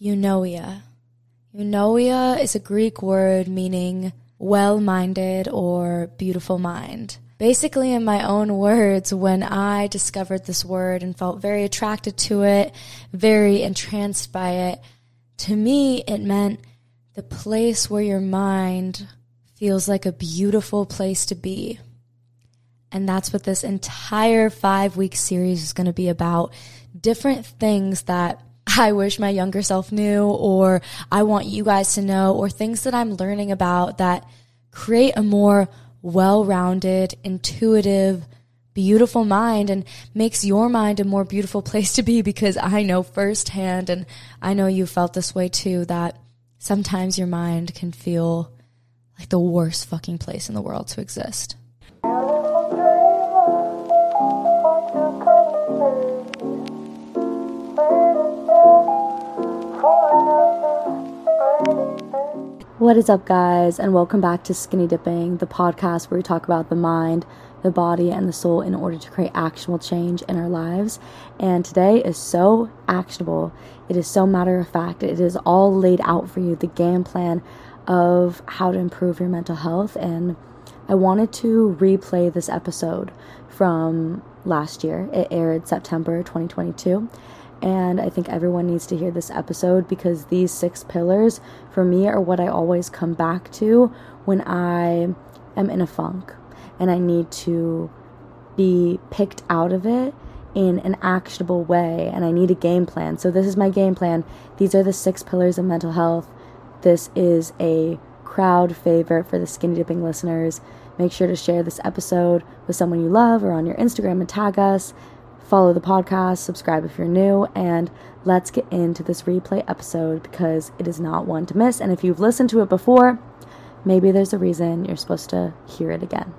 Eunoia. Eunoia is a Greek word meaning well-minded or beautiful mind. Basically, in my own words, when I discovered this word and felt very attracted to it, very entranced by it, to me, it meant the place where your mind feels like a beautiful place to be. And that's what this entire five week series is going to be about. Different things that I wish my younger self knew, or I want you guys to know, or things that I'm learning about that create a more well rounded, intuitive, beautiful mind and makes your mind a more beautiful place to be because I know firsthand, and I know you felt this way too, that sometimes your mind can feel like the worst fucking place in the world to exist. What is up, guys, and welcome back to Skinny Dipping, the podcast where we talk about the mind, the body, and the soul in order to create actionable change in our lives. And today is so actionable. It is so matter of fact. It is all laid out for you the game plan of how to improve your mental health. And I wanted to replay this episode from last year. It aired September 2022 and I think everyone needs to hear this episode because these six pillars for me are what I always come back to when I am in a funk and I need to be picked out of it in an actionable way and I need a game plan. So, this is my game plan. These are the six pillars of mental health. This is a crowd favorite for the skinny dipping listeners. Make sure to share this episode with someone you love or on your Instagram and tag us follow the podcast, subscribe if you're new, and let's get into this replay episode because it is not one to miss. And if you've listened to it before, maybe there's a reason you're supposed to hear it again.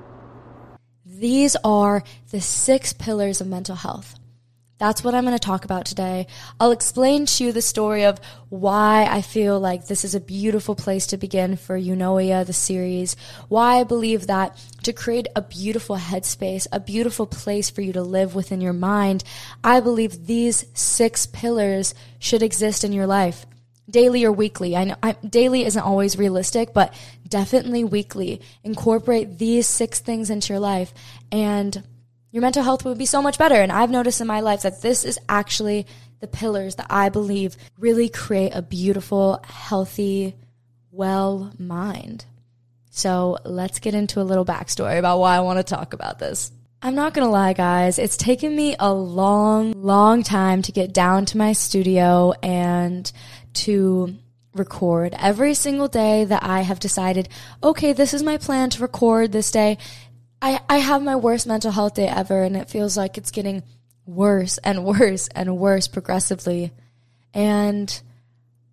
These are the six pillars of mental health. That's what I'm going to talk about today. I'll explain to you the story of why I feel like this is a beautiful place to begin for Eunoia, the series. Why I believe that to create a beautiful headspace, a beautiful place for you to live within your mind, I believe these six pillars should exist in your life. Daily or weekly. I know I, daily isn't always realistic, but definitely weekly. Incorporate these six things into your life and your mental health would be so much better. And I've noticed in my life that this is actually the pillars that I believe really create a beautiful, healthy, well mind. So let's get into a little backstory about why I want to talk about this. I'm not to lie, guys. It's taken me a long, long time to get down to my studio and to record every single day that I have decided, okay, this is my plan to record this day. I, I have my worst mental health day ever, and it feels like it's getting worse and worse and worse progressively. And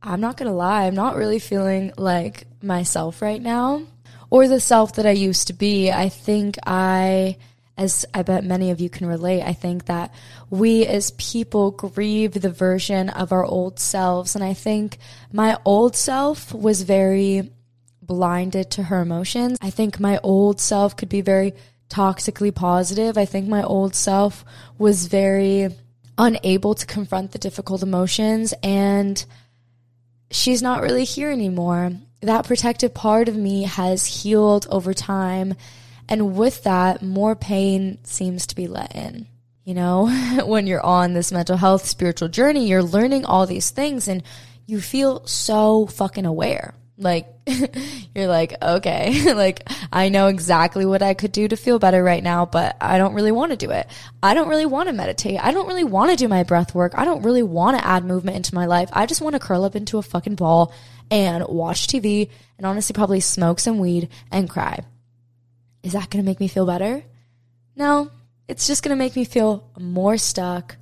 I'm not gonna lie, I'm not really feeling like myself right now or the self that I used to be. I think I as I bet many of you can relate, I think that we as people grieve the version of our old selves. And I think my old self was very blinded to her emotions. I think my old self could be very toxically positive. I think my old self was very unable to confront the difficult emotions and she's not really here anymore. That protective part of me has healed over time and with that, more pain seems to be let in. You know, when you're on this mental health spiritual journey, you're learning all these things and you feel so fucking aware. Like, you're like, okay, like, I know exactly what I could do to feel better right now, but I don't really want to do it. I don't really want to meditate. I don't really want to do my breath work. I don't really want to add movement into my life. I just want to curl up into a fucking ball and watch TV and honestly probably smoke some weed and cry. Is that going to make me feel better? No, it's just going to make me feel more stuck,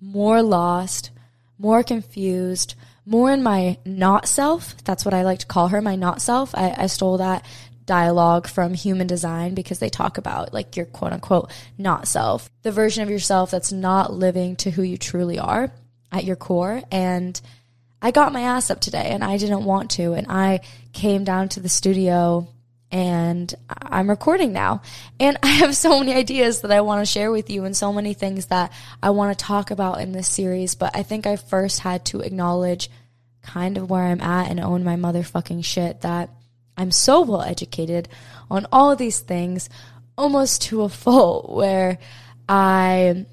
more lost, more confused, more in my not self. That's what I like to call her, my not self. I, I stole that dialogue from human design because they talk about like your quote unquote not self, the version of yourself that's not living to who you truly are at your core. And I got my ass up today and I didn't want to. And I came down to the studio and I'm recording now. And I have so many ideas that I want to share with you and so many things that I want to talk about in this series. But I think I first had to acknowledge kind of where I'm at and own my motherfucking shit that I'm so well educated on all these things almost to a fault where I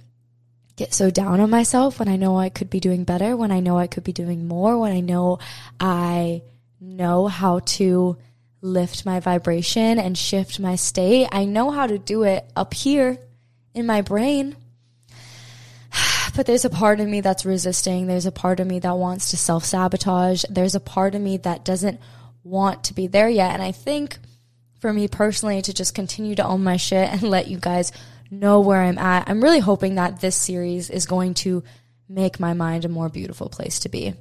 get so down on myself when I know I could be doing better, when I know I could be doing more, when I know I know how to lift my vibration and shift my state. I know how to do it up here in my brain. But there's a part of me that's resisting. There's a part of me that wants to self sabotage. There's a part of me that doesn't want to be there yet. And I think for me personally to just continue to own my shit and let you guys know where I'm at, I'm really hoping that this series is going to make my mind a more beautiful place to be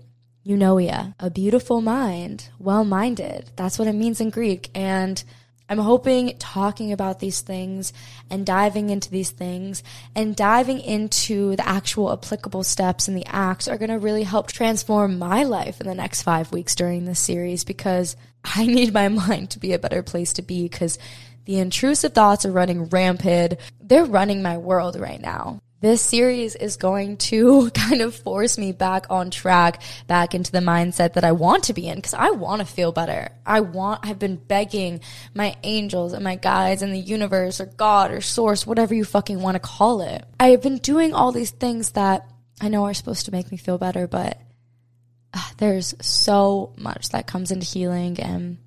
eunoia, a beautiful mind, well minded. That's what it means in Greek. And I'm hoping talking about these things and diving into these things and diving into the actual applicable steps and the acts are going to really help transform my life in the next five weeks during this series because I need my mind to be a better place to be because the intrusive thoughts are running rampant. They're running my world right now this series is going to kind of force me back on track, back into the mindset that I want to be in because I want to feel better. I want, I've been begging my angels and my guides and the universe or God or source, whatever you fucking want to call it. I have been doing all these things that I know are supposed to make me feel better, but uh, there's so much that comes into healing and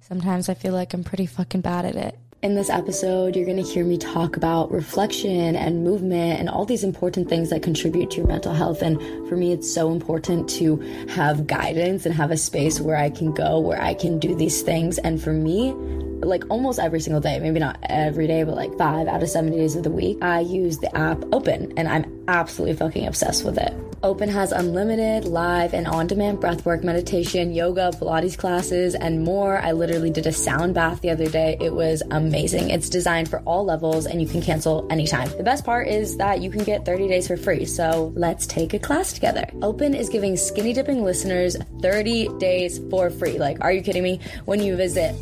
sometimes I feel like I'm pretty fucking bad at it. In this episode, you're going to hear me talk about reflection and movement and all these important things that contribute to your mental health. And for me, it's so important to have guidance and have a space where I can go, where I can do these things. And for me, like almost every single day, maybe not every day, but like five out of seven days of the week, I use the app Open and I'm absolutely fucking obsessed with it. Open has unlimited, live, and on demand breathwork, meditation, yoga, Pilates classes, and more. I literally did a sound bath the other day. It was amazing. It's designed for all levels and you can cancel anytime. The best part is that you can get 30 days for free. So let's take a class together. Open is giving skinny dipping listeners 30 days for free. Like, are you kidding me? When you visit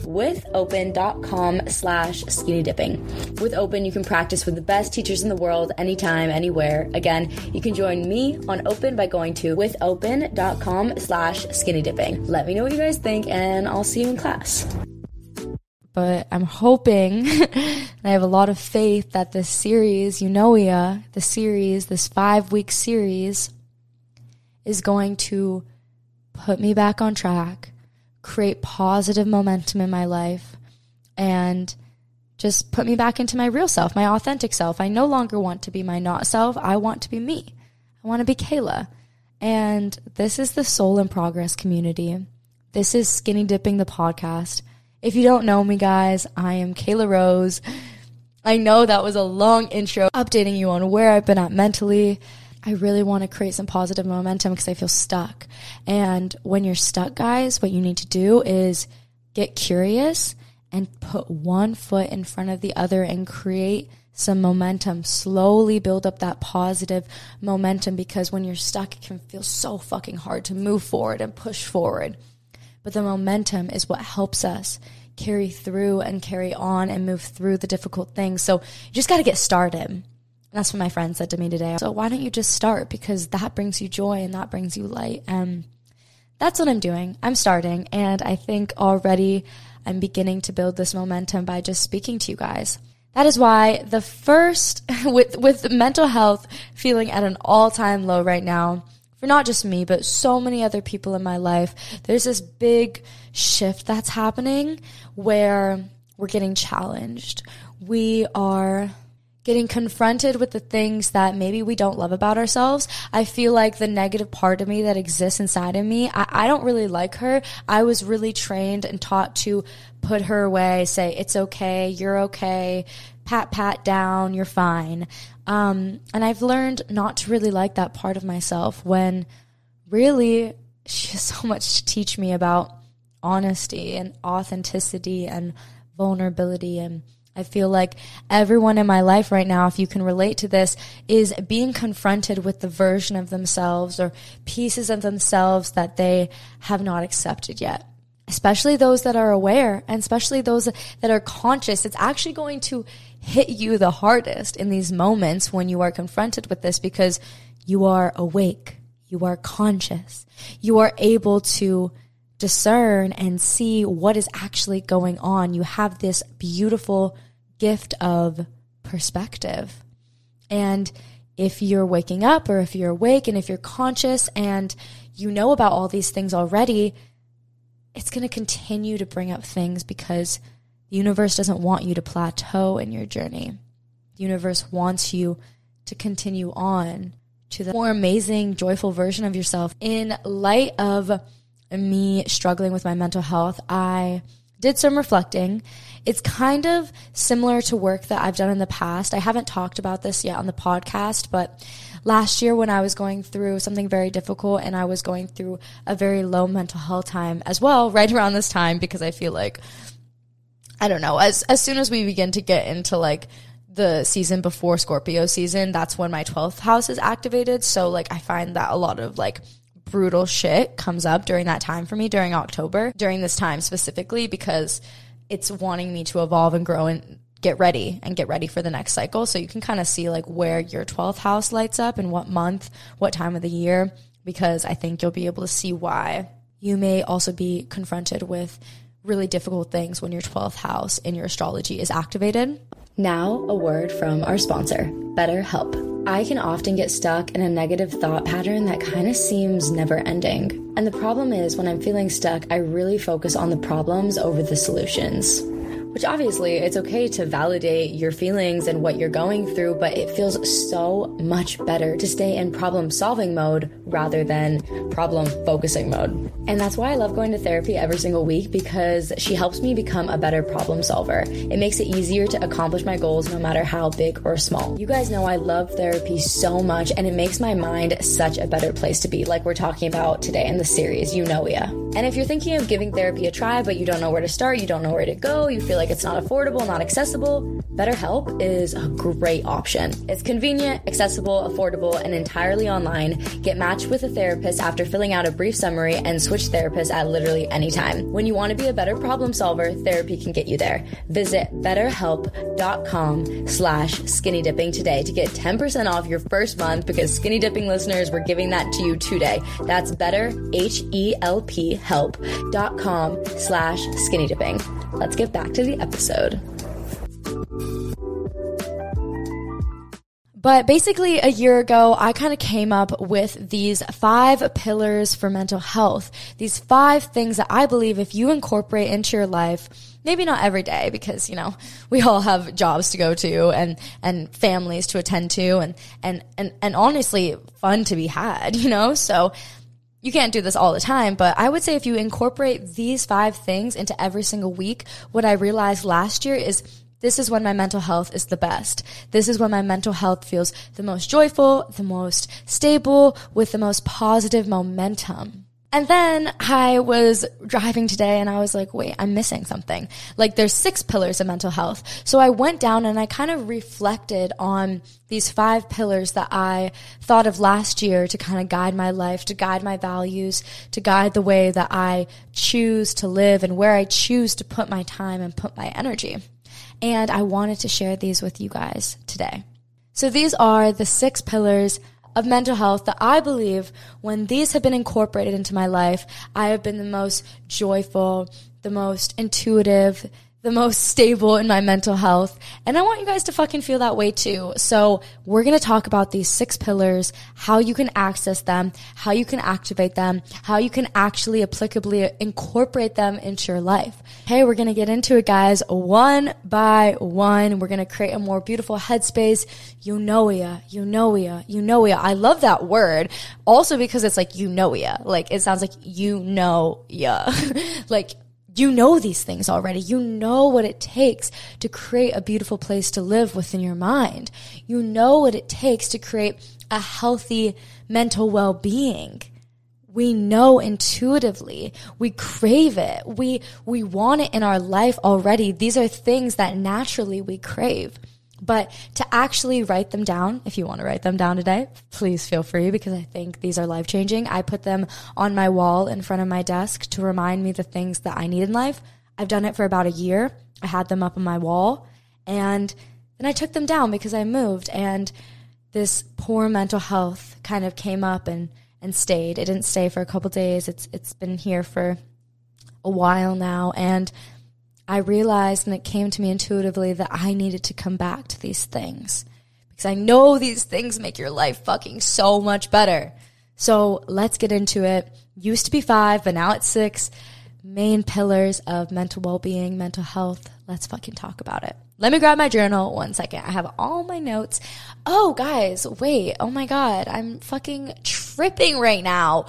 withopen.com slash skinny dipping. With Open, you can practice with the best teachers in the world anytime, anywhere. Again, you can join me on Open by going to withopen.com slash skinny dipping. Let me know what you guys think and I'll see you in class. But I'm hoping, and I have a lot of faith that this series, Eunoia, the series, this five week series, is going to put me back on track, create positive momentum in my life, and just put me back into my real self, my authentic self. I no longer want to be my not self. I want to be me. I want to be Kela. And this is the Soul in Progress community. This is Skinny Dipping the podcast. If you don't know me, guys, I am Kela Rose. I know that was a long intro updating you on where I've been at mentally. I really want to create some positive momentum because I feel stuck. And when you're stuck, guys, what you need to do is get curious and put one foot in front of the other and create some momentum, slowly build up that positive momentum because when you're stuck, it can feel so fucking hard to move forward and push forward. But the momentum is what helps us carry through and carry on and move through the difficult things. So you just got to get started. That's what my friend said to me today. So why don't you just start? Because that brings you joy and that brings you light. And that's what I'm doing. I'm starting. And I think already I'm beginning to build this momentum by just speaking to you guys. That is why the first, with, with mental health feeling at an all time low right now, for not just me, but so many other people in my life, there's this big shift that's happening where we're getting challenged. We are getting confronted with the things that maybe we don't love about ourselves. I feel like the negative part of me that exists inside of me, I, I, don't really like her. I was really trained and taught to put her away, say, it's okay, you're okay, pat, pat down, you're fine. Um, and I've learned not to really like that part of myself when really she has so much to teach me about honesty and authenticity and vulnerability and I feel like everyone in my life right now, if you can relate to this, is being confronted with the version of themselves or pieces of themselves that they have not accepted yet. Especially those that are aware and especially those that are conscious. It's actually going to hit you the hardest in these moments when you are confronted with this because you are awake. You are conscious. You are able to discern and see what is actually going on. You have this beautiful gift of perspective. And if you're waking up or if you're awake and if you're conscious and you know about all these things already, it's going to continue to bring up things because the universe doesn't want you to plateau in your journey. The universe wants you to continue on to the more amazing, joyful version of yourself. In light of me struggling with my mental health, I did some reflecting. It's kind of similar to work that I've done in the past. I haven't talked about this yet on the podcast, but last year when I was going through something very difficult and I was going through a very low mental health time as well, right around this time, because I feel like, I don't know, as, as soon as we begin to get into like the season before Scorpio season, that's when my 12th house is activated. So like I find that a lot of like brutal shit comes up during that time for me during October, during this time specifically, because it's wanting me to evolve and grow and get ready and get ready for the next cycle. So you can kind of see like where your 12th house lights up and what month, what time of the year, because I think you'll be able to see why. You may also be confronted with really difficult things when your 12th house in your astrology is activated. Now, a word from our sponsor, BetterHelp. I can often get stuck in a negative thought pattern that kind of seems never ending. And the problem is, when I'm feeling stuck, I really focus on the problems over the solutions. Which obviously, it's okay to validate your feelings and what you're going through, but it feels so much better to stay in problem solving mode rather than problem focusing mode. And that's why I love going to therapy every single week because she helps me become a better problem solver. It makes it easier to accomplish my goals no matter how big or small. You guys know I love therapy so much and it makes my mind such a better place to be, like we're talking about today in the series, Eunoia. And if you're thinking of giving therapy a try, but you don't know where to start, you don't know where to go, you feel like it's not affordable, not accessible, BetterHelp is a great option. It's convenient, accessible, affordable, and entirely online. Get matched with a therapist after filling out a brief summary and switch therapists at literally any time. When you want to be a better problem solver, therapy can get you there. Visit betterhelp.com slash skinny dipping today to get 10% off your first month because skinny dipping listeners, we're giving that to you today. That's better, H-E-L-P help.com slash skinny dipping. Let's get back to the episode. But basically, a year ago, I kind of came up with these five pillars for mental health. These five things that I believe if you incorporate into your life, maybe not every day because, you know, we all have jobs to go to and, and families to attend to and, and, and, and honestly, fun to be had, you know? So you can't do this all the time, but I would say if you incorporate these five things into every single week, what I realized last year is this is when my mental health is the best. This is when my mental health feels the most joyful, the most stable, with the most positive momentum. And then I was driving today and I was like, wait, I'm missing something. Like there's six pillars of mental health. So I went down and I kind of reflected on these five pillars that I thought of last year to kind of guide my life, to guide my values, to guide the way that I choose to live and where I choose to put my time and put my energy. And I wanted to share these with you guys today. So these are the six pillars of mental health that I believe when these have been incorporated into my life, I have been the most joyful, the most intuitive, the most stable in my mental health. And I want you guys to fucking feel that way too. So we're going to talk about these six pillars, how you can access them, how you can activate them, how you can actually applicably incorporate them into your life. Hey, we're going to get into it guys one by one. We're going to create a more beautiful headspace. Eunoia, you know ya, eunoia. I love that word also because it's like you know ya. Like it sounds like you know yeah, like you know these things already. You know what it takes to create a beautiful place to live within your mind. You know what it takes to create a healthy mental well-being. We know intuitively. We crave it. We, we want it in our life already. These are things that naturally we crave. But to actually write them down, if you want to write them down today, please feel free because I think these are life changing. I put them on my wall in front of my desk to remind me the things that I need in life. I've done it for about a year. I had them up on my wall and then I took them down because I moved and this poor mental health kind of came up and, and stayed. It didn't stay for a couple days. It's, it's been here for a while now. And I realized and it came to me intuitively that I needed to come back to these things because I know these things make your life fucking so much better. So let's get into it. Used to be five, but now it's six main pillars of mental well-being, mental health. Let's fucking talk about it. Let me grab my journal one second. I have all my notes. Oh, guys, wait. Oh my God. I'm fucking tripping right now.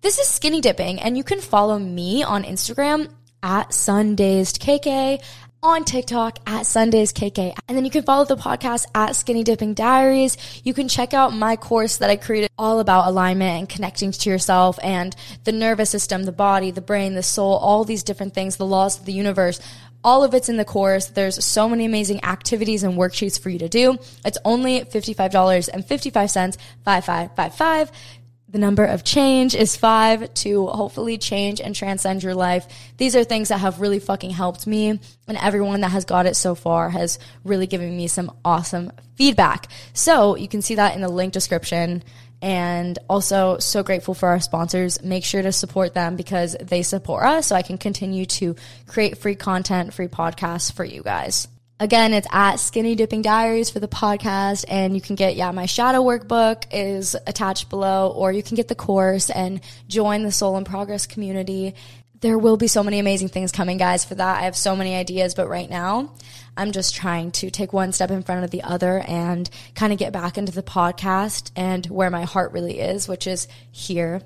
This is skinny dipping and you can follow me on Instagram at Sundays SundazedKK, on TikTok at Sundays KK. And then you can follow the podcast at Skinny Dipping Diaries. You can check out my course that I created all about alignment and connecting to yourself and the nervous system, the body, the brain, the soul, all these different things, the laws of the universe. All of it's in the course. There's so many amazing activities and worksheets for you to do. It's only $55.55, 5555. The number of change is five to hopefully change and transcend your life. These are things that have really fucking helped me and everyone that has got it so far has really given me some awesome feedback. So you can see that in the link description and also so grateful for our sponsors. Make sure to support them because they support us so I can continue to create free content, free podcasts for you guys. Again, it's at Skinny Dipping Diaries for the podcast, and you can get, yeah, my shadow workbook is attached below, or you can get the course and join the Soul in Progress community. There will be so many amazing things coming, guys, for that. I have so many ideas, but right now, I'm just trying to take one step in front of the other and kind of get back into the podcast and where my heart really is, which is here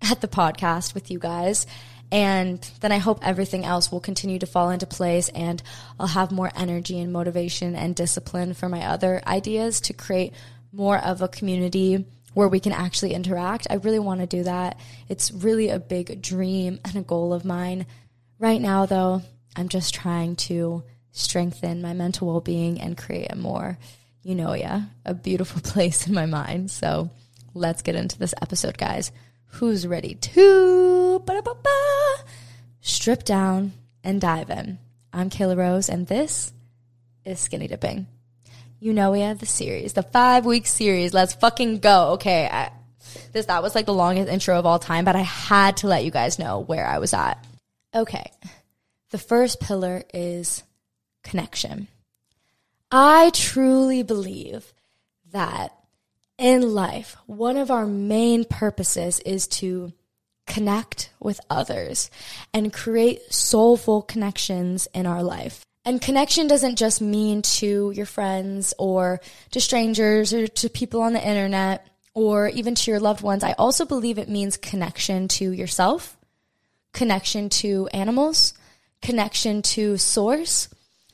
at the podcast with you guys. And then I hope everything else will continue to fall into place and I'll have more energy and motivation and discipline for my other ideas to create more of a community where we can actually interact. I really want to do that. It's really a big dream and a goal of mine. Right now, though, I'm just trying to strengthen my mental well being and create a more, you know, yeah, a beautiful place in my mind. So let's get into this episode, guys. Who's ready to strip down and dive in? I'm Kela Rose, and this is Skinny Dipping. You know, we have the series, the five week series. Let's fucking go. Okay. I, this, that was like the longest intro of all time, but I had to let you guys know where I was at. Okay. The first pillar is connection. I truly believe that in life, one of our main purposes is to connect with others and create soulful connections in our life. And connection doesn't just mean to your friends or to strangers or to people on the internet or even to your loved ones. I also believe it means connection to yourself, connection to animals, connection to source.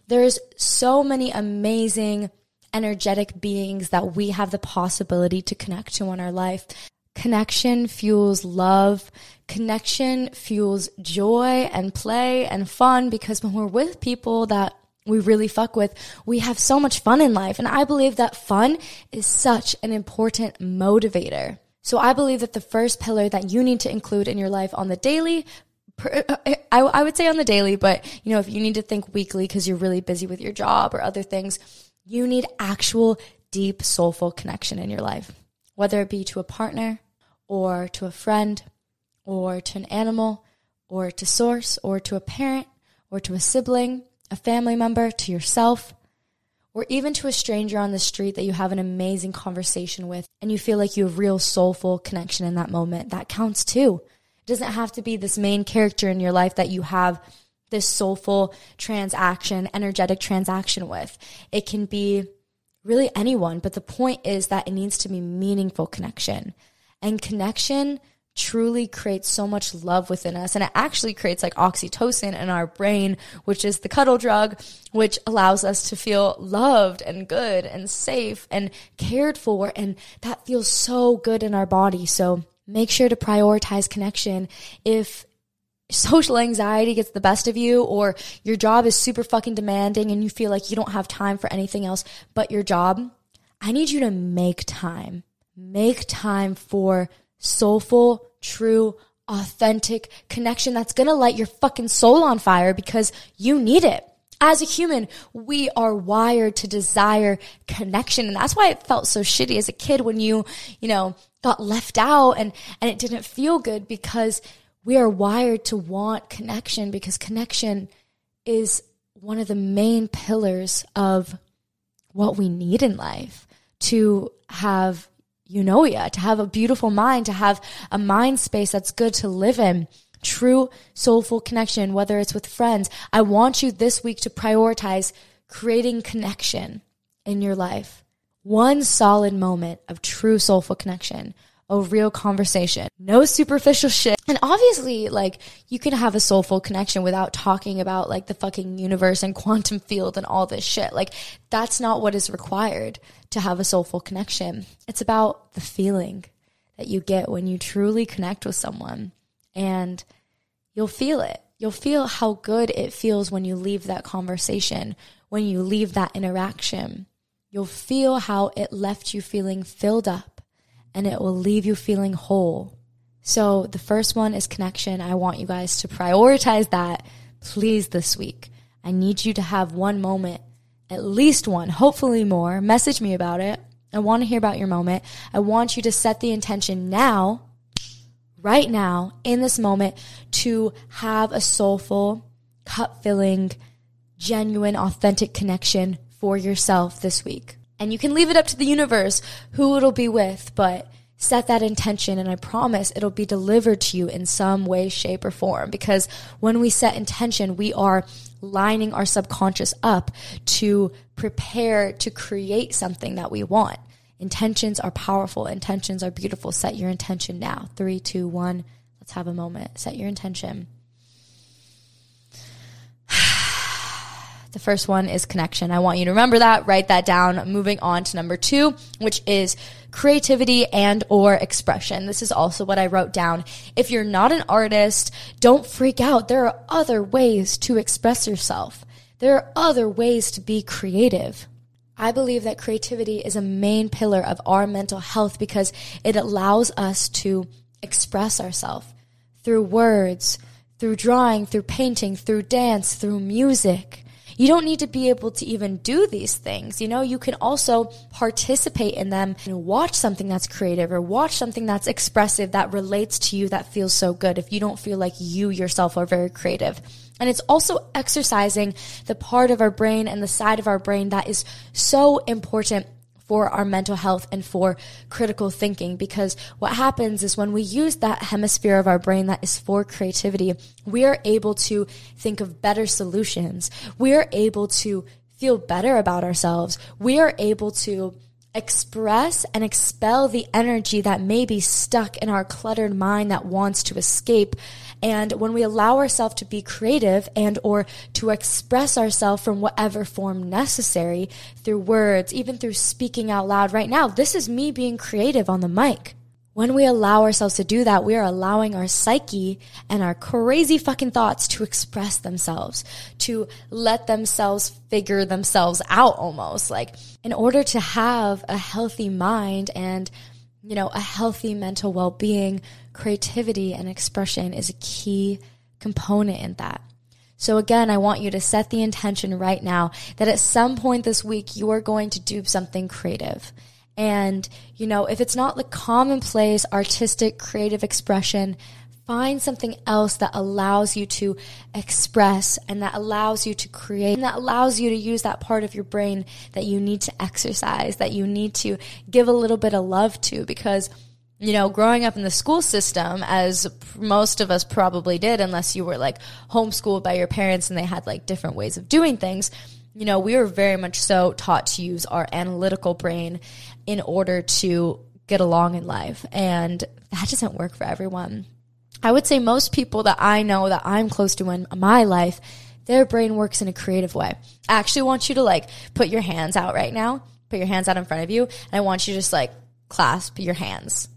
There's so many amazing energetic beings that we have the possibility to connect to in our life. Connection fuels love. Connection fuels joy and play and fun because when we're with people that we really fuck with, we have so much fun in life. And I believe that fun is such an important motivator. So I believe that the first pillar that you need to include in your life on the daily, uh, uh, I, I would say on the daily, but you know, if you need to think weekly because you're really busy with your job or other things, you need actual deep, soulful connection in your life, whether it be to a partner or to a friend or to an animal or to source or to a parent or to a sibling, a family member, to yourself, or even to a stranger on the street that you have an amazing conversation with and you feel like you have real soulful connection in that moment. That counts too. It doesn't have to be this main character in your life that you have this soulful transaction, energetic transaction with. It can be really anyone, but the point is that it needs to be meaningful connection. And connection truly creates so much love within us. And it actually creates like oxytocin in our brain, which is the cuddle drug, which allows us to feel loved and good and safe and cared for. And that feels so good in our body. So make sure to prioritize connection. If social anxiety gets the best of you or your job is super fucking demanding and you feel like you don't have time for anything else but your job, I need you to make time. Make time for soulful, true, authentic connection that's gonna light your fucking soul on fire because you need it. As a human, we are wired to desire connection. And that's why it felt so shitty as a kid when you, you know, got left out and, and it didn't feel good because we are wired to want connection because connection is one of the main pillars of what we need in life to have eunoia, to have a beautiful mind, to have a mind space that's good to live in. True soulful connection, whether it's with friends. I want you this week to prioritize creating connection in your life. One solid moment of true soulful connection a real conversation. No superficial shit. And obviously, like, you can have a soulful connection without talking about like the fucking universe and quantum field and all this shit. Like, that's not what is required to have a soulful connection. It's about the feeling that you get when you truly connect with someone. And you'll feel it. You'll feel how good it feels when you leave that conversation, when you leave that interaction. You'll feel how it left you feeling filled up and it will leave you feeling whole. So the first one is connection. I want you guys to prioritize that, please, this week. I need you to have one moment, at least one, hopefully more. Message me about it. I want to hear about your moment. I want you to set the intention now, right now, in this moment, to have a soulful, cup filling, genuine, authentic connection for yourself this week. And you can leave it up to the universe who it'll be with, but set that intention and I promise it'll be delivered to you in some way, shape, or form. Because when we set intention, we are lining our subconscious up to prepare to create something that we want. Intentions are powerful. Intentions are beautiful. Set your intention now. Three, two, one. Let's have a moment. Set your intention. The first one is connection. I want you to remember that, write that down. Moving on to number two, which is creativity and or expression. This is also what I wrote down. If you're not an artist, don't freak out. There are other ways to express yourself. There are other ways to be creative. I believe that creativity is a main pillar of our mental health because it allows us to express ourselves through words, through drawing, through painting, through dance, through music. You don't need to be able to even do these things. You know, you can also participate in them and watch something that's creative or watch something that's expressive that relates to you that feels so good if you don't feel like you yourself are very creative. And it's also exercising the part of our brain and the side of our brain that is so important for our mental health and for critical thinking because what happens is when we use that hemisphere of our brain that is for creativity, we are able to think of better solutions. We are able to feel better about ourselves. We are able to express and expel the energy that may be stuck in our cluttered mind that wants to escape and when we allow ourselves to be creative and or to express ourselves from whatever form necessary through words, even through speaking out loud right now, this is me being creative on the mic. When we allow ourselves to do that, we are allowing our psyche and our crazy fucking thoughts to express themselves, to let themselves figure themselves out almost. Like, in order to have a healthy mind and, you know, a healthy mental well being, creativity and expression is a key component in that. So again, I want you to set the intention right now that at some point this week you are going to do something creative. And, you know, if it's not the commonplace artistic creative expression, find something else that allows you to express and that allows you to create and that allows you to use that part of your brain that you need to exercise, that you need to give a little bit of love to because you know, growing up in the school system, as most of us probably did, unless you were like homeschooled by your parents and they had like different ways of doing things, you know, we were very much so taught to use our analytical brain in order to get along in life. And that doesn't work for everyone. I would say most people that I know that I'm close to in my life, their brain works in a creative way. I actually want you to like put your hands out right now, put your hands out in front of you, and I want you to just like clasp your hands.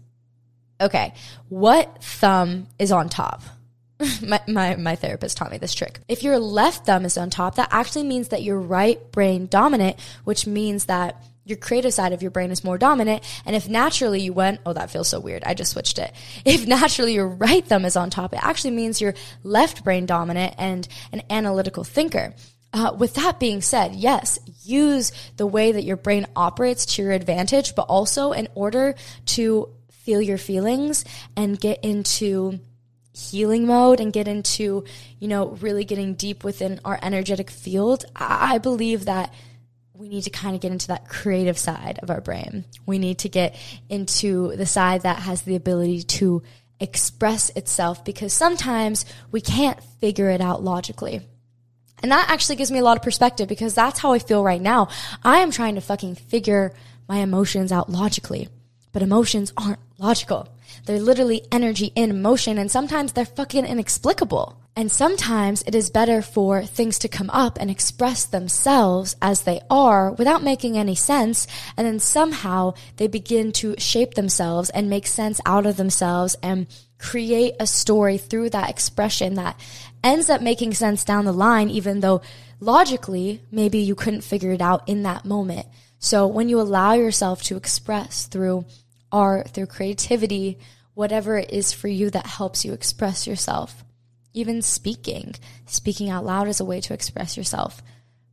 Okay. What thumb is on top? my, my, my therapist taught me this trick. If your left thumb is on top, that actually means that your right brain dominant, which means that your creative side of your brain is more dominant. And if naturally you went, oh, that feels so weird. I just switched it. If naturally your right thumb is on top, it actually means you're left brain dominant and an analytical thinker. Uh, with that being said, yes, use the way that your brain operates to your advantage, but also in order to feel your feelings and get into healing mode and get into, you know, really getting deep within our energetic field, I believe that we need to kind of get into that creative side of our brain. We need to get into the side that has the ability to express itself because sometimes we can't figure it out logically. And that actually gives me a lot of perspective because that's how I feel right now. I am trying to fucking figure my emotions out logically, but emotions aren't logical. They're literally energy in motion and sometimes they're fucking inexplicable. And sometimes it is better for things to come up and express themselves as they are without making any sense. And then somehow they begin to shape themselves and make sense out of themselves and create a story through that expression that ends up making sense down the line, even though logically maybe you couldn't figure it out in that moment. So when you allow yourself to express through art, through creativity, whatever it is for you that helps you express yourself, even speaking. Speaking out loud is a way to express yourself.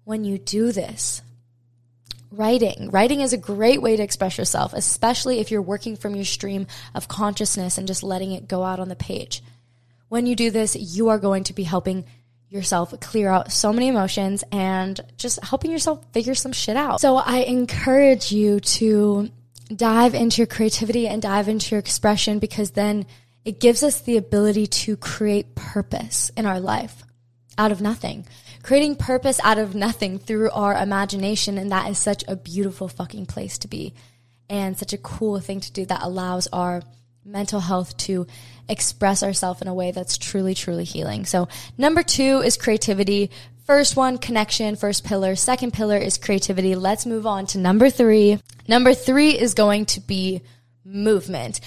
When you do this, writing. Writing is a great way to express yourself, especially if you're working from your stream of consciousness and just letting it go out on the page. When you do this, you are going to be helping yourself clear out so many emotions and just helping yourself figure some shit out. So I encourage you to dive into your creativity and dive into your expression because then it gives us the ability to create purpose in our life out of nothing. Creating purpose out of nothing through our imagination. And that is such a beautiful fucking place to be and such a cool thing to do that allows our mental health to express ourselves in a way that's truly, truly healing. So number two is creativity. First one, connection, first pillar. Second pillar is creativity. Let's move on to number three. Number three is going to be movement.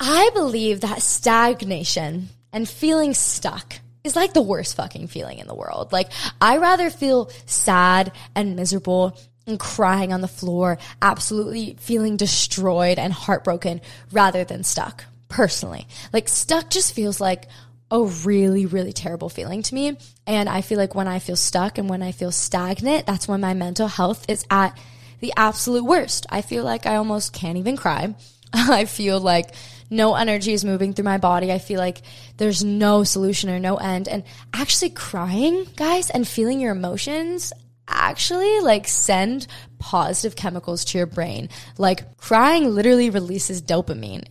I believe that stagnation and feeling stuck is like the worst fucking feeling in the world. Like, I rather feel sad and miserable and crying on the floor, absolutely feeling destroyed and heartbroken rather than stuck, personally. Like, stuck just feels like a really, really terrible feeling to me. And I feel like when I feel stuck and when I feel stagnant, that's when my mental health is at the absolute worst. I feel like I almost can't even cry. I feel like no energy is moving through my body. I feel like there's no solution or no end. And actually crying, guys, and feeling your emotions actually like send positive chemicals to your brain. Like crying literally releases dopamine.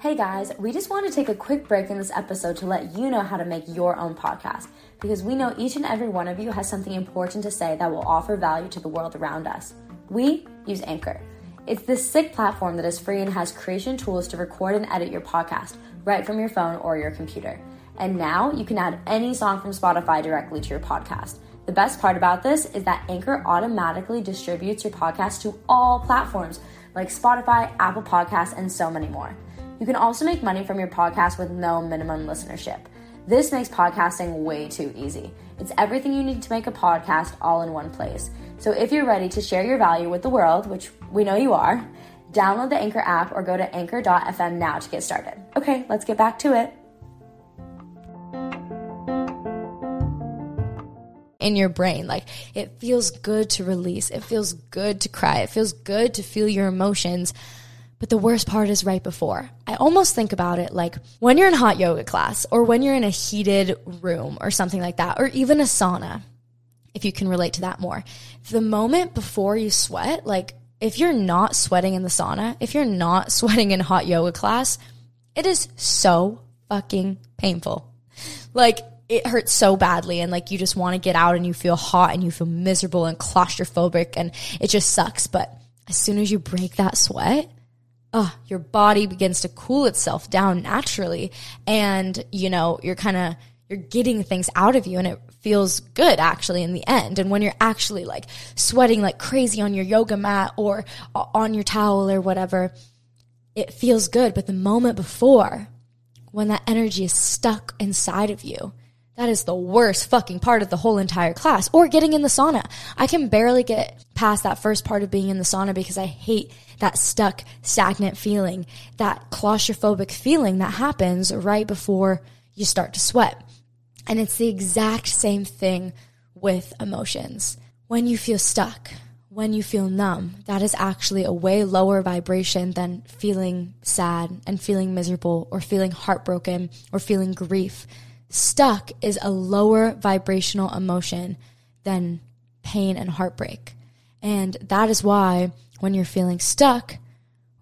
Hey guys, we just want to take a quick break in this episode to let you know how to make your own podcast because we know each and every one of you has something important to say that will offer value to the world around us. We use Anchor. It's this sick platform that is free and has creation tools to record and edit your podcast right from your phone or your computer. And now you can add any song from Spotify directly to your podcast. The best part about this is that Anchor automatically distributes your podcast to all platforms like Spotify, Apple Podcasts, and so many more. You can also make money from your podcast with no minimum listenership. This makes podcasting way too easy. It's everything you need to make a podcast all in one place. So if you're ready to share your value with the world, which we know you are, download the Anchor app or go to anchor.fm now to get started. Okay, let's get back to it. in your brain. Like it feels good to release. It feels good to cry. It feels good to feel your emotions. But the worst part is right before. I almost think about it like when you're in hot yoga class or when you're in a heated room or something like that, or even a sauna, if you can relate to that more. The moment before you sweat, like if you're not sweating in the sauna, if you're not sweating in hot yoga class, it is so fucking painful. Like it hurts so badly and like you just want to get out and you feel hot and you feel miserable and claustrophobic and it just sucks. But as soon as you break that sweat, oh, your body begins to cool itself down naturally. And, you know, you're kind of, you're getting things out of you and it feels good actually in the end. And when you're actually like sweating like crazy on your yoga mat or on your towel or whatever, it feels good. But the moment before, when that energy is stuck inside of you, that is the worst fucking part of the whole entire class. Or getting in the sauna. I can barely get past that first part of being in the sauna because I hate that stuck, stagnant feeling, that claustrophobic feeling that happens right before you start to sweat. And it's the exact same thing with emotions. When you feel stuck, when you feel numb, that is actually a way lower vibration than feeling sad and feeling miserable or feeling heartbroken or feeling grief stuck is a lower vibrational emotion than pain and heartbreak. And that is why when you're feeling stuck,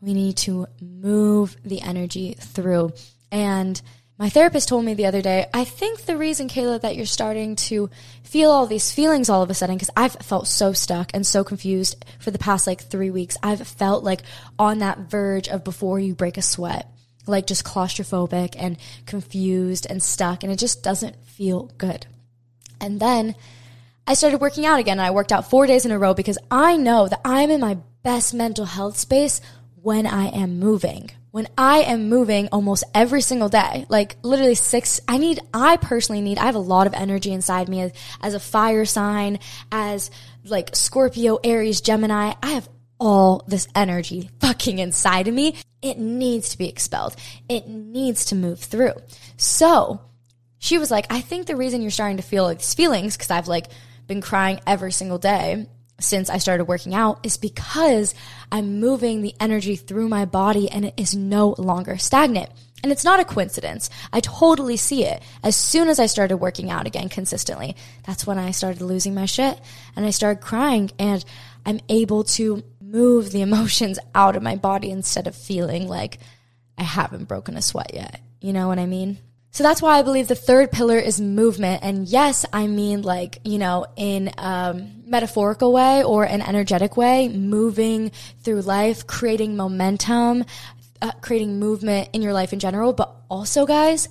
we need to move the energy through. And my therapist told me the other day, I think the reason, Kela, that you're starting to feel all these feelings all of a sudden, because I've felt so stuck and so confused for the past like three weeks. I've felt like on that verge of before you break a sweat like just claustrophobic and confused and stuck, and it just doesn't feel good. And then I started working out again. And I worked out four days in a row because I know that I'm in my best mental health space when I am moving. When I am moving almost every single day, like literally six, I need, I personally need, I have a lot of energy inside me as, as a fire sign, as like Scorpio, Aries, Gemini. I have all this energy fucking inside of me. It needs to be expelled. It needs to move through. So she was like, I think the reason you're starting to feel like these feelings, because I've like been crying every single day since I started working out, is because I'm moving the energy through my body and it is no longer stagnant. And it's not a coincidence. I totally see it. As soon as I started working out again consistently, that's when I started losing my shit and I started crying and I'm able to move the emotions out of my body instead of feeling like I haven't broken a sweat yet. You know what I mean? So that's why I believe the third pillar is movement. And yes, I mean like, you know, in metaphorical way or an energetic way, moving through life, creating momentum, uh, creating movement in your life in general. But also, guys,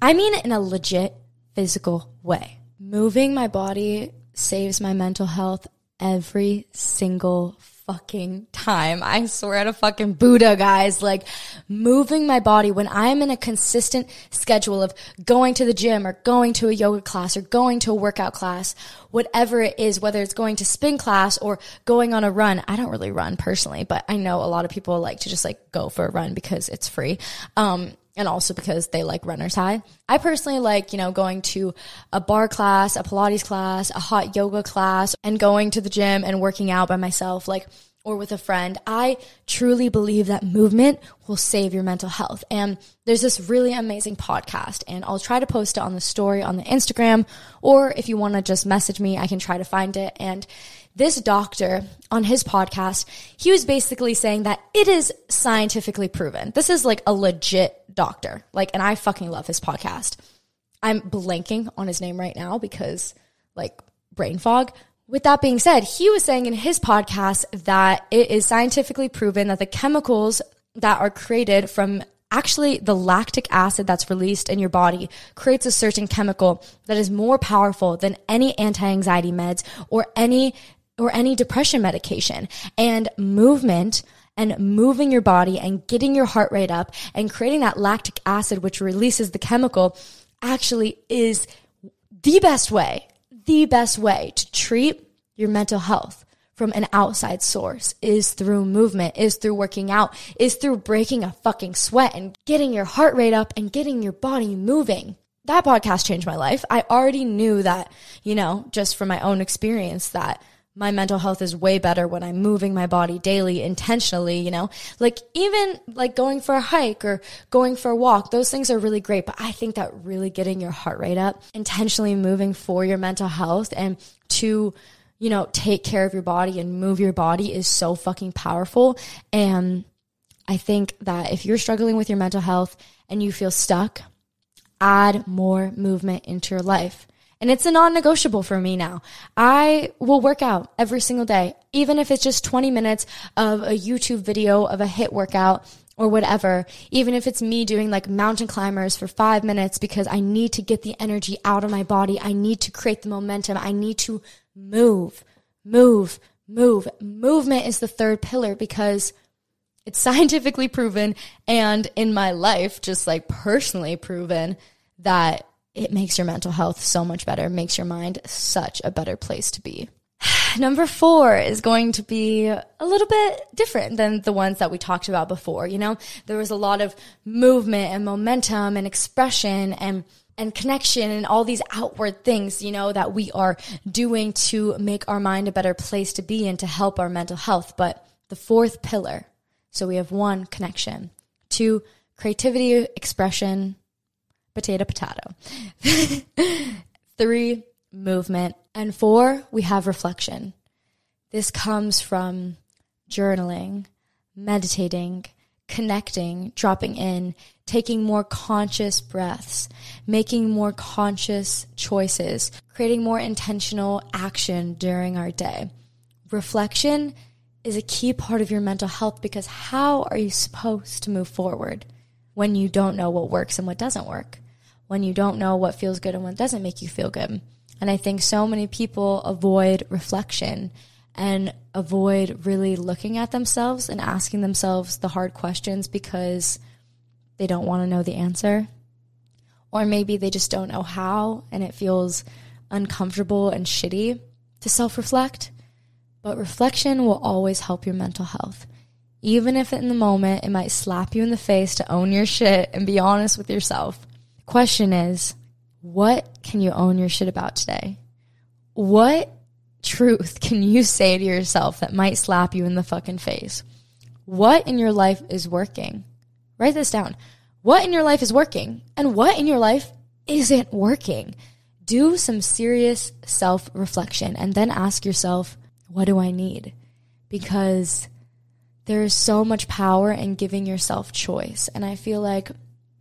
I mean in a legit physical way. Moving my body saves my mental health every single fucking time. I swear to fucking Buddha, guys. Like moving my body when I'm in a consistent schedule of going to the gym or going to a yoga class or going to a workout class, whatever it is, whether it's going to spin class or going on a run. I don't really run personally, but I know a lot of people like to just like go for a run because it's free. Um, and also because they like runner's high. I personally like, you know, going to a barre class, a Pilates class, a hot yoga class, and going to the gym and working out by myself, like, or with a friend. I truly believe that movement will save your mental health. And there's this really amazing podcast, and I'll try to post it on the story on the Instagram, or if you want to just message me, I can try to find it. And this doctor on his podcast, he was basically saying that it is scientifically proven. This is like a legit doctor. Like, and I fucking love his podcast. I'm blanking on his name right now because like brain fog. With that being said, he was saying in his podcast that it is scientifically proven that the chemicals that are created from actually the lactic acid that's released in your body creates a certain chemical that is more powerful than any anti-anxiety meds or any or any depression medication. And movement and moving your body and getting your heart rate up and creating that lactic acid, which releases the chemical, actually is the best way, the best way to treat your mental health from an outside source is through movement, is through working out, is through breaking a fucking sweat and getting your heart rate up and getting your body moving. That podcast changed my life. I already knew that, you know, just from my own experience that my mental health is way better when I'm moving my body daily intentionally, you know? Like even like going for a hike or going for a walk, those things are really great, but I think that really getting your heart rate up, intentionally moving for your mental health and to you know, take care of your body and move your body is so fucking powerful and I think that if you're struggling with your mental health and you feel stuck, add more movement into your life. And it's a non negotiable for me now. I will work out every single day, even if it's just 20 minutes of a YouTube video of a HIIT workout or whatever, even if it's me doing like mountain climbers for five minutes because I need to get the energy out of my body. I need to create the momentum. I need to move, move, move. Movement is the third pillar because it's scientifically proven and in my life, just like personally proven that it makes your mental health so much better, makes your mind such a better place to be. Number four is going to be a little bit different than the ones that we talked about before. You know, there was a lot of movement and momentum and expression and and connection and all these outward things, you know, that we are doing to make our mind a better place to be and to help our mental health. But the fourth pillar, so we have one, connection, two, creativity, expression, potato, potato. Three, movement. And four, we have reflection. This comes from journaling, meditating, connecting, dropping in, taking more conscious breaths, making more conscious choices, creating more intentional action during our day. Reflection is a key part of your mental health because how are you supposed to move forward when you don't know what works and what doesn't work? When you don't know what feels good and what doesn't make you feel good. And I think so many people avoid reflection and avoid really looking at themselves and asking themselves the hard questions because they don't want to know the answer. Or maybe they just don't know how and it feels uncomfortable and shitty to self reflect. But reflection will always help your mental health. Even if in the moment it might slap you in the face to own your shit and be honest with yourself. Question is, what can you own your shit about today? What truth can you say to yourself that might slap you in the fucking face? What in your life is working? Write this down. What in your life is working and what in your life isn't working? Do some serious self reflection and then ask yourself, what do I need? Because there is so much power in giving yourself choice. And I feel like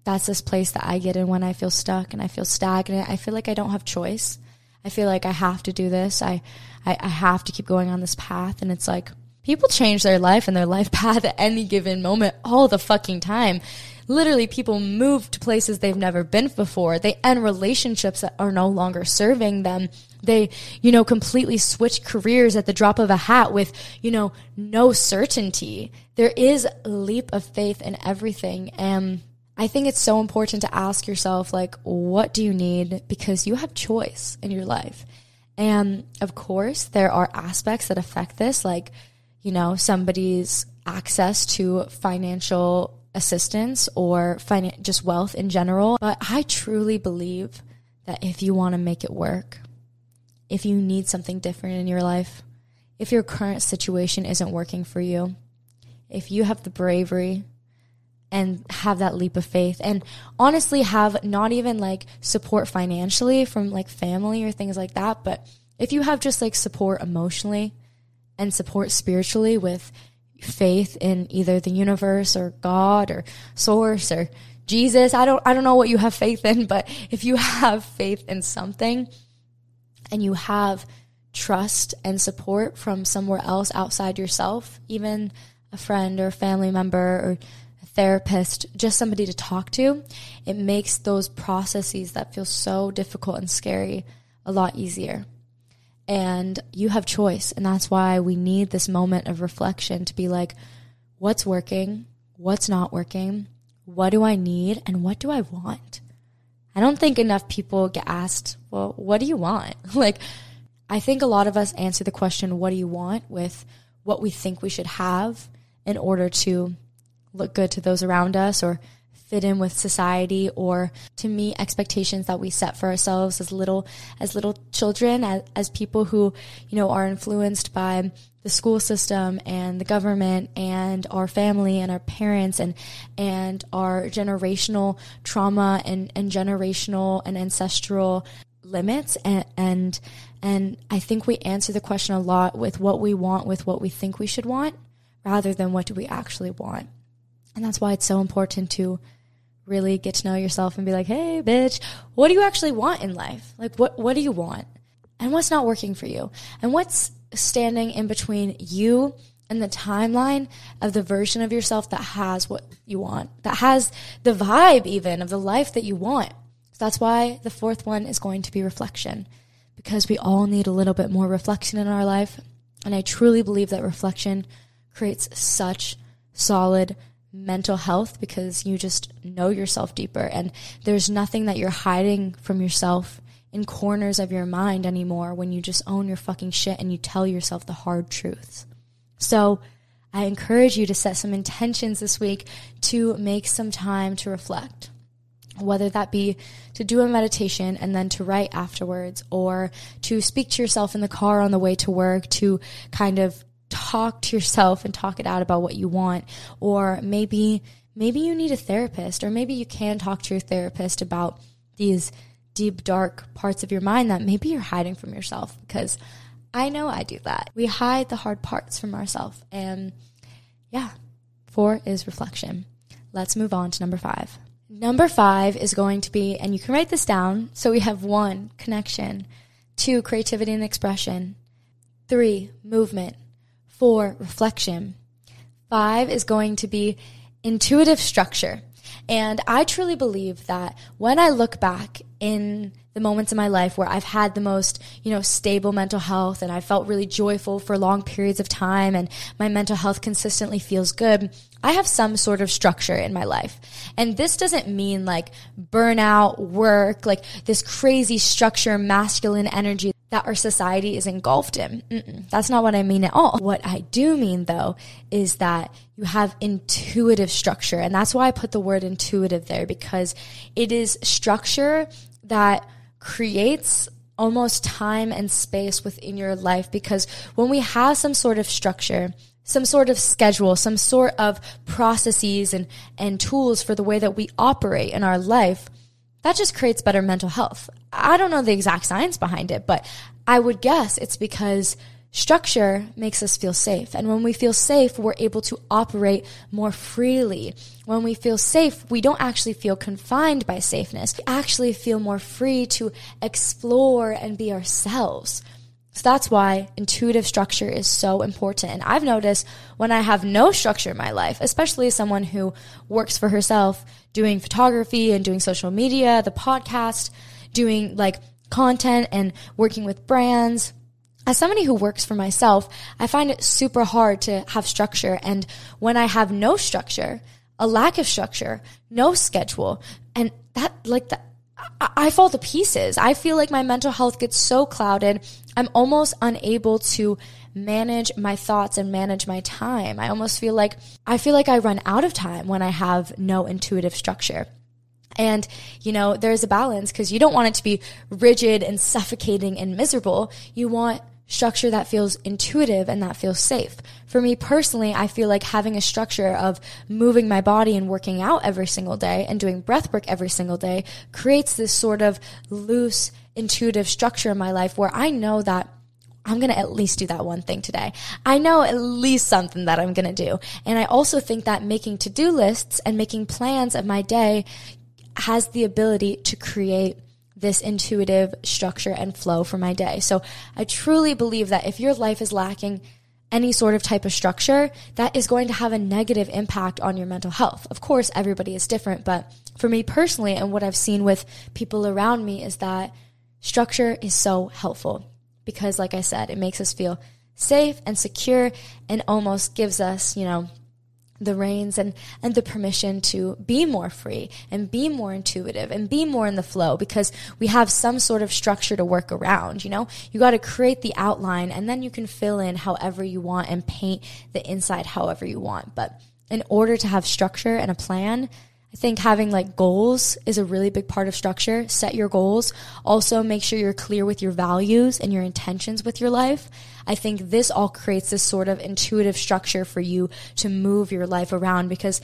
that's this place that I get in when I feel stuck and I feel stagnant. I feel like I don't have choice. I feel like I have to do this. I, I, I have to keep going on this path. And it's like people change their life and their life path at any given moment all the fucking time. Literally, people move to places they've never been before. They end relationships that are no longer serving them. They, you know, completely switch careers at the drop of a hat with, you know, no certainty. There is a leap of faith in everything. And I think it's so important to ask yourself, like, what do you need? Because you have choice in your life. And of course, there are aspects that affect this, like, you know, somebody's access to financial assistance or finan- just wealth in general. But I truly believe that if you want to make it work, if you need something different in your life, if your current situation isn't working for you, if you have the bravery and have that leap of faith and honestly have not even like support financially from like family or things like that. But if you have just like support emotionally and support spiritually with faith in either the universe or God or source or Jesus I don't I don't know what you have faith in but if you have faith in something and you have trust and support from somewhere else outside yourself even a friend or a family member or therapist, just somebody to talk to, it makes those processes that feel so difficult and scary a lot easier. And you have choice. And that's why we need this moment of reflection to be like, what's working? What's not working? What do I need? And what do I want? I don't think enough people get asked, well, what do you want? like, I think a lot of us answer the question, what do you want with what we think we should have in order to look good to those around us or fit in with society or to meet expectations that we set for ourselves as little as little children as, as people who you know are influenced by the school system and the government and our family and our parents and and our generational trauma and, and generational and ancestral limits and and and I think we answer the question a lot with what we want with what we think we should want rather than what do we actually want. And that's why it's so important to really get to know yourself and be like, "Hey, bitch, what do you actually want in life? Like what what do you want? And what's not working for you? And what's standing in between you and the timeline of the version of yourself that has what you want, that has the vibe even of the life that you want. So that's why the fourth one is going to be reflection, because we all need a little bit more reflection in our life. And I truly believe that reflection creates such solid mental health because you just know yourself deeper and there's nothing that you're hiding from yourself in corners of your mind anymore when you just own your fucking shit and you tell yourself the hard truths. So I encourage you to set some intentions this week to make some time to reflect. Whether that be to do a meditation and then to write afterwards, or to speak to yourself in the car on the way to work, to kind of talk to yourself and talk it out about what you want, or maybe, maybe you need a therapist, or maybe you can talk to your therapist about these deep, dark parts of your mind that maybe you're hiding from yourself because I know I do that. We hide the hard parts from ourselves. And yeah, four is reflection. Let's move on to number five. Number five is going to be, and you can write this down. So we have one, connection, two, creativity and expression, three, movement, four, reflection. Five is going to be intuitive structure. And I truly believe that when I look back in the moments in my life where I've had the most, you know, stable mental health and I felt really joyful for long periods of time and my mental health consistently feels good, I have some sort of structure in my life. And this doesn't mean like burnout, work, like this crazy structure, masculine energy that our society is engulfed in. Mm-mm, that's not what I mean at all. What I do mean though is that you have intuitive structure. And that's why I put the word intuitive there because it is structure that creates almost time and space within your life because when we have some sort of structure, some sort of schedule, some sort of processes and, and tools for the way that we operate in our life, that just creates better mental health. I don't know the exact science behind it, but I would guess it's because structure makes us feel safe. And when we feel safe, we're able to operate more freely. When we feel safe, we don't actually feel confined by safeness. We actually feel more free to explore and be ourselves. So that's why intuitive structure is so important. And I've noticed when I have no structure in my life, especially as someone who works for herself, doing photography and doing social media, the podcast, doing like content and working with brands. As somebody who works for myself, I find it super hard to have structure. And when I have no structure, a lack of structure, no schedule, and that, like that, I fall to pieces. I feel like my mental health gets so clouded. I'm almost unable to manage my thoughts and manage my time. I almost feel like I feel like I run out of time when I have no intuitive structure. And, you know, there's a balance because you don't want it to be rigid and suffocating and miserable. You want structure that feels intuitive and that feels safe. For me personally, I feel like having a structure of moving my body and working out every single day and doing breath work every single day creates this sort of loose, intuitive structure in my life where I know that I'm going to at least do that one thing today. I know at least something that I'm going to do. And I also think that making to-do lists and making plans of my day has the ability to create this intuitive structure and flow for my day. So I truly believe that if your life is lacking any sort of type of structure, that is going to have a negative impact on your mental health. Of course, everybody is different, but for me personally, and what I've seen with people around me is that structure is so helpful because, like I said, it makes us feel safe and secure and almost gives us, you know, the reins and, and the permission to be more free and be more intuitive and be more in the flow because we have some sort of structure to work around, you know? You got to create the outline and then you can fill in however you want and paint the inside however you want. But in order to have structure and a plan, I think having like goals is a really big part of structure. Set your goals. Also make sure you're clear with your values and your intentions with your life. I think this all creates this sort of intuitive structure for you to move your life around because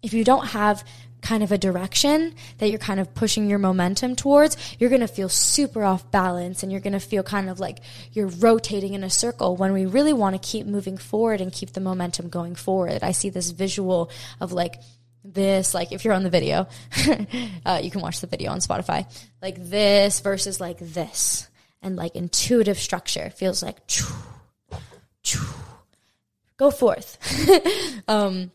if you don't have kind of a direction that you're kind of pushing your momentum towards, you're going to feel super off balance and you're going to feel kind of like you're rotating in a circle when we really want to keep moving forward and keep the momentum going forward. I see this visual of like this, like if you're on the video, uh, you can watch the video on Spotify, like this versus like this. And like intuitive structure feels like go forth. um,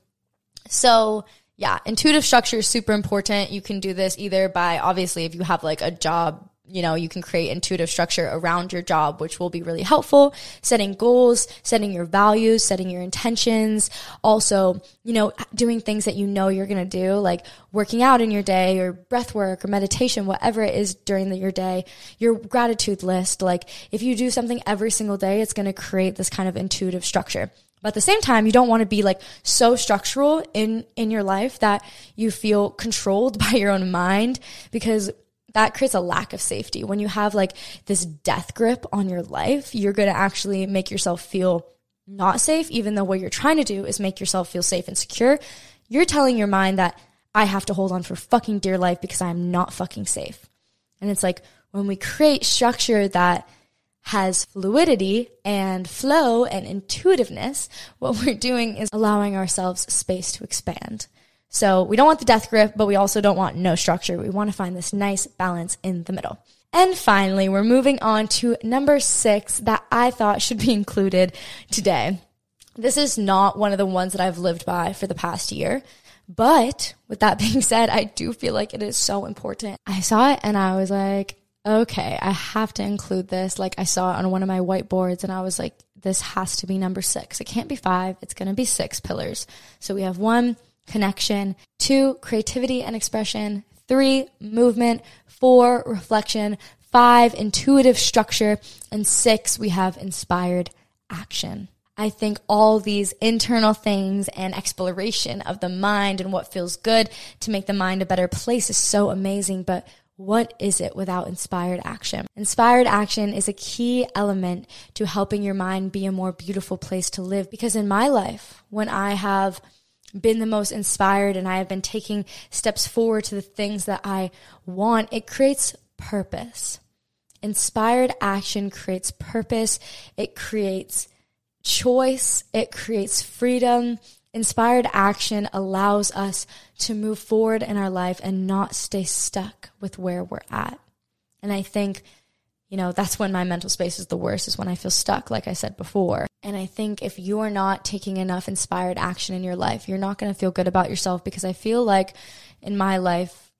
so yeah, intuitive structure is super important. You can do this either by obviously if you have like a job you know, you can create intuitive structure around your job, which will be really helpful. Setting goals, setting your values, setting your intentions. Also, you know, doing things that you know you're going to do, like working out in your day or breath work or meditation, whatever it is during the, your day. Your gratitude list, like if you do something every single day, it's going to create this kind of intuitive structure. But at the same time, you don't want to be like so structural in, in your life that you feel controlled by your own mind because that creates a lack of safety. When you have like this death grip on your life, you're going to actually make yourself feel not safe, even though what you're trying to do is make yourself feel safe and secure. You're telling your mind that I have to hold on for fucking dear life because I'm not fucking safe. And it's like when we create structure that has fluidity and flow and intuitiveness, what we're doing is allowing ourselves space to expand. So we don't want the death grip, but we also don't want no structure. We want to find this nice balance in the middle. And finally, we're moving on to number six that I thought should be included today. This is not one of the ones that I've lived by for the past year. But with that being said, I do feel like it is so important. I saw it and I was like, okay, I have to include this. Like I saw it on one of my whiteboards and I was like, this has to be number six. It can't be five. It's going to be six pillars. So we have one, connection. Two, creativity and expression. Three, movement. Four, reflection. Five, intuitive structure. And six, we have inspired action. I think all these internal things and exploration of the mind and what feels good to make the mind a better place is so amazing. But what is it without inspired action? Inspired action is a key element to helping your mind be a more beautiful place to live. Because in my life, when I have been the most inspired and I have been taking steps forward to the things that I want, it creates purpose. Inspired action creates purpose. It creates choice. It creates freedom. Inspired action allows us to move forward in our life and not stay stuck with where we're at. And I think you know, that's when my mental space is the worst, is when I feel stuck, like I said before. And I think if you are not taking enough inspired action in your life, you're not going to feel good about yourself because I feel like in my life,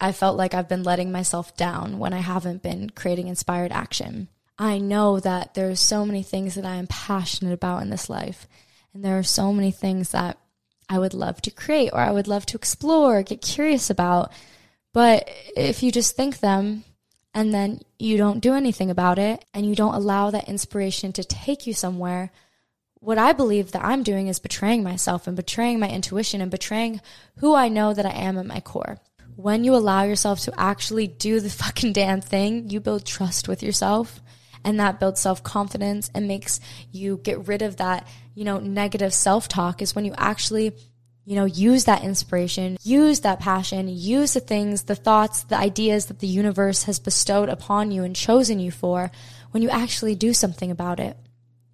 I felt like I've been letting myself down when I haven't been creating inspired action. I know that there's so many things that I am passionate about in this life. And there are so many things that I would love to create or I would love to explore, get curious about. But if you just think them, and then you don't do anything about it and you don't allow that inspiration to take you somewhere, what I believe that I'm doing is betraying myself and betraying my intuition and betraying who I know that I am at my core. When you allow yourself to actually do the fucking damn thing, you build trust with yourself and that builds self confidence and makes you get rid of that, you know, negative self talk is when you actually you know, use that inspiration, use that passion, use the things, the thoughts, the ideas that the universe has bestowed upon you and chosen you for when you actually do something about it.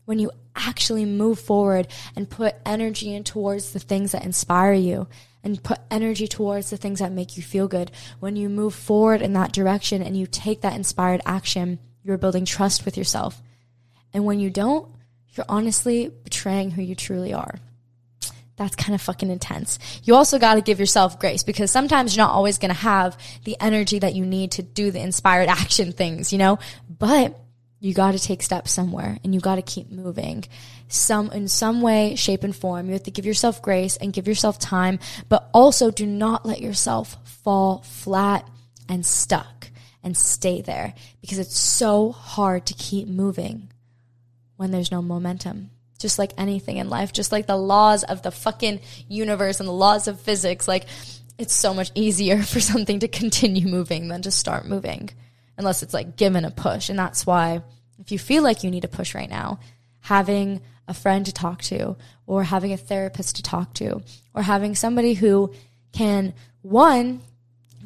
When you actually move forward and put energy in towards the things that inspire you and put energy towards the things that make you feel good. When you move forward in that direction and you take that inspired action, you're building trust with yourself. And when you don't, you're honestly betraying who you truly are. That's kind of fucking intense. You also got to give yourself grace because sometimes you're not always going to have the energy that you need to do the inspired action things, you know? But you got to take steps somewhere and you got to keep moving some in some way shape and form you have to give yourself grace and give yourself time but also do not let yourself fall flat and stuck and stay there because it's so hard to keep moving when there's no momentum just like anything in life just like the laws of the fucking universe and the laws of physics like it's so much easier for something to continue moving than to start moving unless it's like given a push. And that's why if you feel like you need a push right now, having a friend to talk to or having a therapist to talk to or having somebody who can one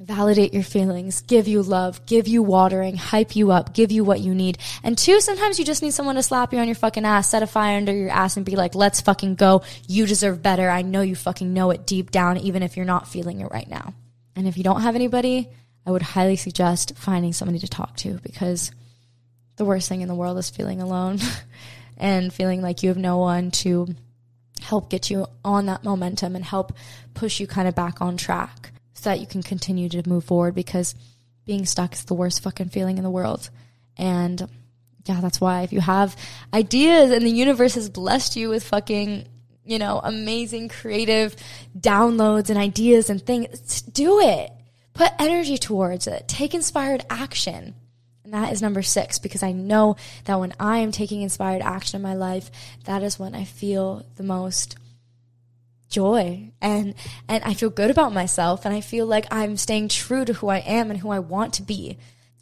validate your feelings, give you love, give you watering, hype you up, give you what you need. And two, sometimes you just need someone to slap you on your fucking ass, set a fire under your ass and be like, let's fucking go. You deserve better. I know you fucking know it deep down, even if you're not feeling it right now. And if you don't have anybody, I would highly suggest finding somebody to talk to because the worst thing in the world is feeling alone and feeling like you have no one to help get you on that momentum and help push you kind of back on track so that you can continue to move forward because being stuck is the worst fucking feeling in the world. And yeah, that's why if you have ideas and the universe has blessed you with fucking, you know, amazing creative downloads and ideas and things, do it Put energy towards it. Take inspired action. And that is number six because I know that when I am taking inspired action in my life, that is when I feel the most joy and and I feel good about myself and I feel like I'm staying true to who I am and who I want to be.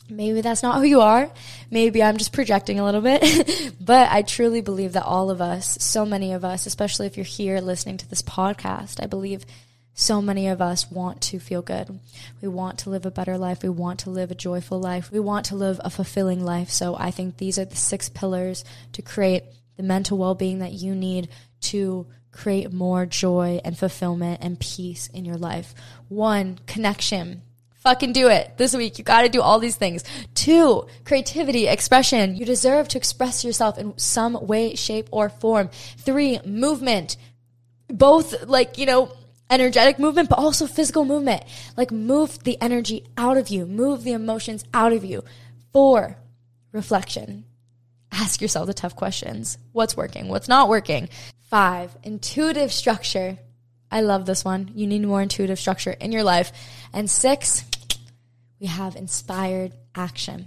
Maybe that's not who you are. Maybe I'm just projecting a little bit. but I truly believe that all of us, so many of us, especially if you're here listening to this podcast, I believe so many of us want to feel good. We want to live a better life. We want to live a joyful life. We want to live a fulfilling life. So I think these are the six pillars to create the mental well being that you need to create more joy and fulfillment and peace in your life. One, connection. Fucking do it this week. You got to do all these things. Two, creativity, expression. You deserve to express yourself in some way, shape, or form. Three, movement. Both, like, you know, energetic movement, but also physical movement. Like move the energy out of you, move the emotions out of you. Four, reflection. Ask yourself the tough questions. What's working? What's not working? Five, intuitive structure. I love this one. You need more intuitive structure in your life. And six, we have inspired action.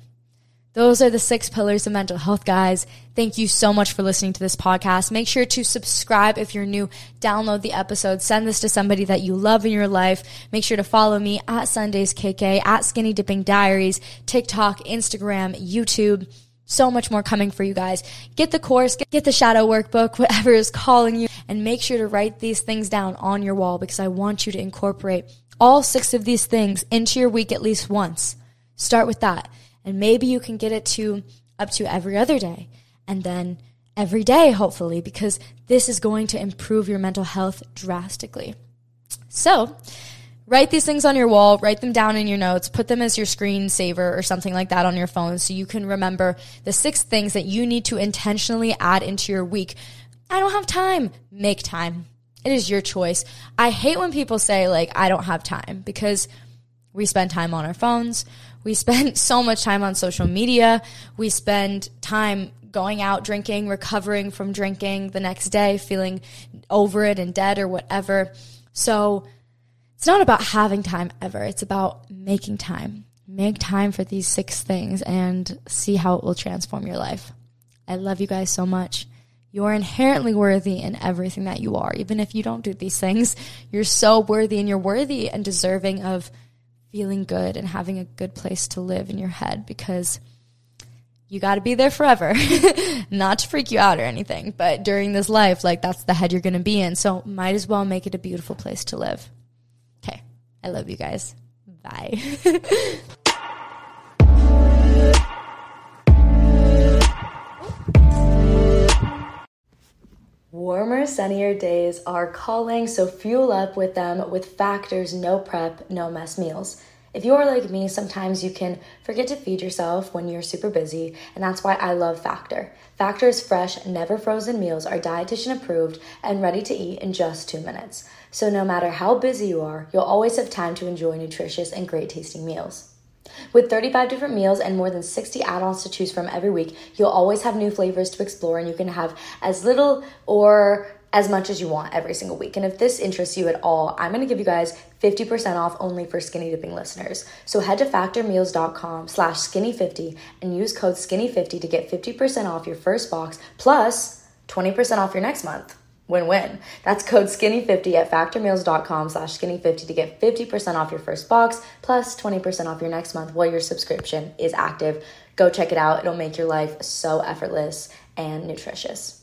Those are the six pillars of mental health, guys. Thank you so much for listening to this podcast. Make sure to subscribe if you're new. Download the episode. Send this to somebody that you love in your life. Make sure to follow me at Sundays KK, at Skinny Dipping Diaries, TikTok, Instagram, YouTube. So much more coming for you guys. Get the course, get the shadow workbook, whatever is calling you, and make sure to write these things down on your wall because I want you to incorporate all six of these things into your week at least once. Start with that. And maybe you can get it to up to every other day and then every day, hopefully, because this is going to improve your mental health drastically. So, write these things on your wall, write them down in your notes, put them as your screensaver or something like that on your phone so you can remember the six things that you need to intentionally add into your week. I don't have time. Make time. It is your choice. I hate when people say, like, I don't have time because we spend time on our phones. We spend so much time on social media. We spend time going out drinking, recovering from drinking the next day, feeling over it and dead or whatever. So it's not about having time ever. It's about making time. Make time for these six things and see how it will transform your life. I love you guys so much. You're inherently worthy in everything that you are. Even if you don't do these things, you're so worthy and you're worthy and deserving of feeling good and having a good place to live in your head because you got to be there forever. Not to freak you out or anything, but during this life, like that's the head you're going to be in. So might as well make it a beautiful place to live. I love you guys. Bye. Warmer, sunnier days are calling, so fuel up with them with Factor's no prep, no mess meals. If you are like me, sometimes you can forget to feed yourself when you're super busy, and that's why I love Factor. Factor's fresh, never frozen meals are dietitian approved and ready to eat in just two minutes. So no matter how busy you are, you'll always have time to enjoy nutritious and great tasting meals. With 35 different meals and more than 60 add ons to choose from every week, you'll always have new flavors to explore, and you can have as little or as much as you want every single week. And if this interests you at all, I'm gonna give you guys 50% off only for skinny dipping listeners. So head to factormeals.com slash skinny50 and use code skinny50 to get 50% off your first box plus 20% off your next month. Win-win. That's code skinny50 at factormeals.com slash skinny50 to get 50% off your first box plus 20% off your next month while your subscription is active. Go check it out. It'll make your life so effortless and nutritious.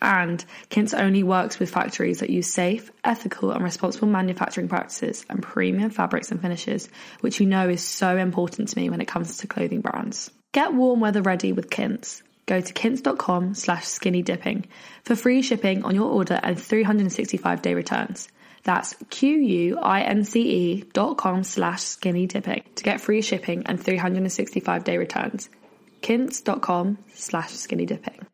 And Quince only works with factories that use safe, ethical, and responsible manufacturing practices and premium fabrics and finishes, which you know is so important to me when it comes to clothing brands. Get warm weather ready with Quince. Go to quince.com slash skinny dipping for free shipping on your order and 365 day returns. That's Q-U-I-N-C-E dot com slash skinny dipping to get free shipping and 365 day returns. Quince.com slash skinny dipping.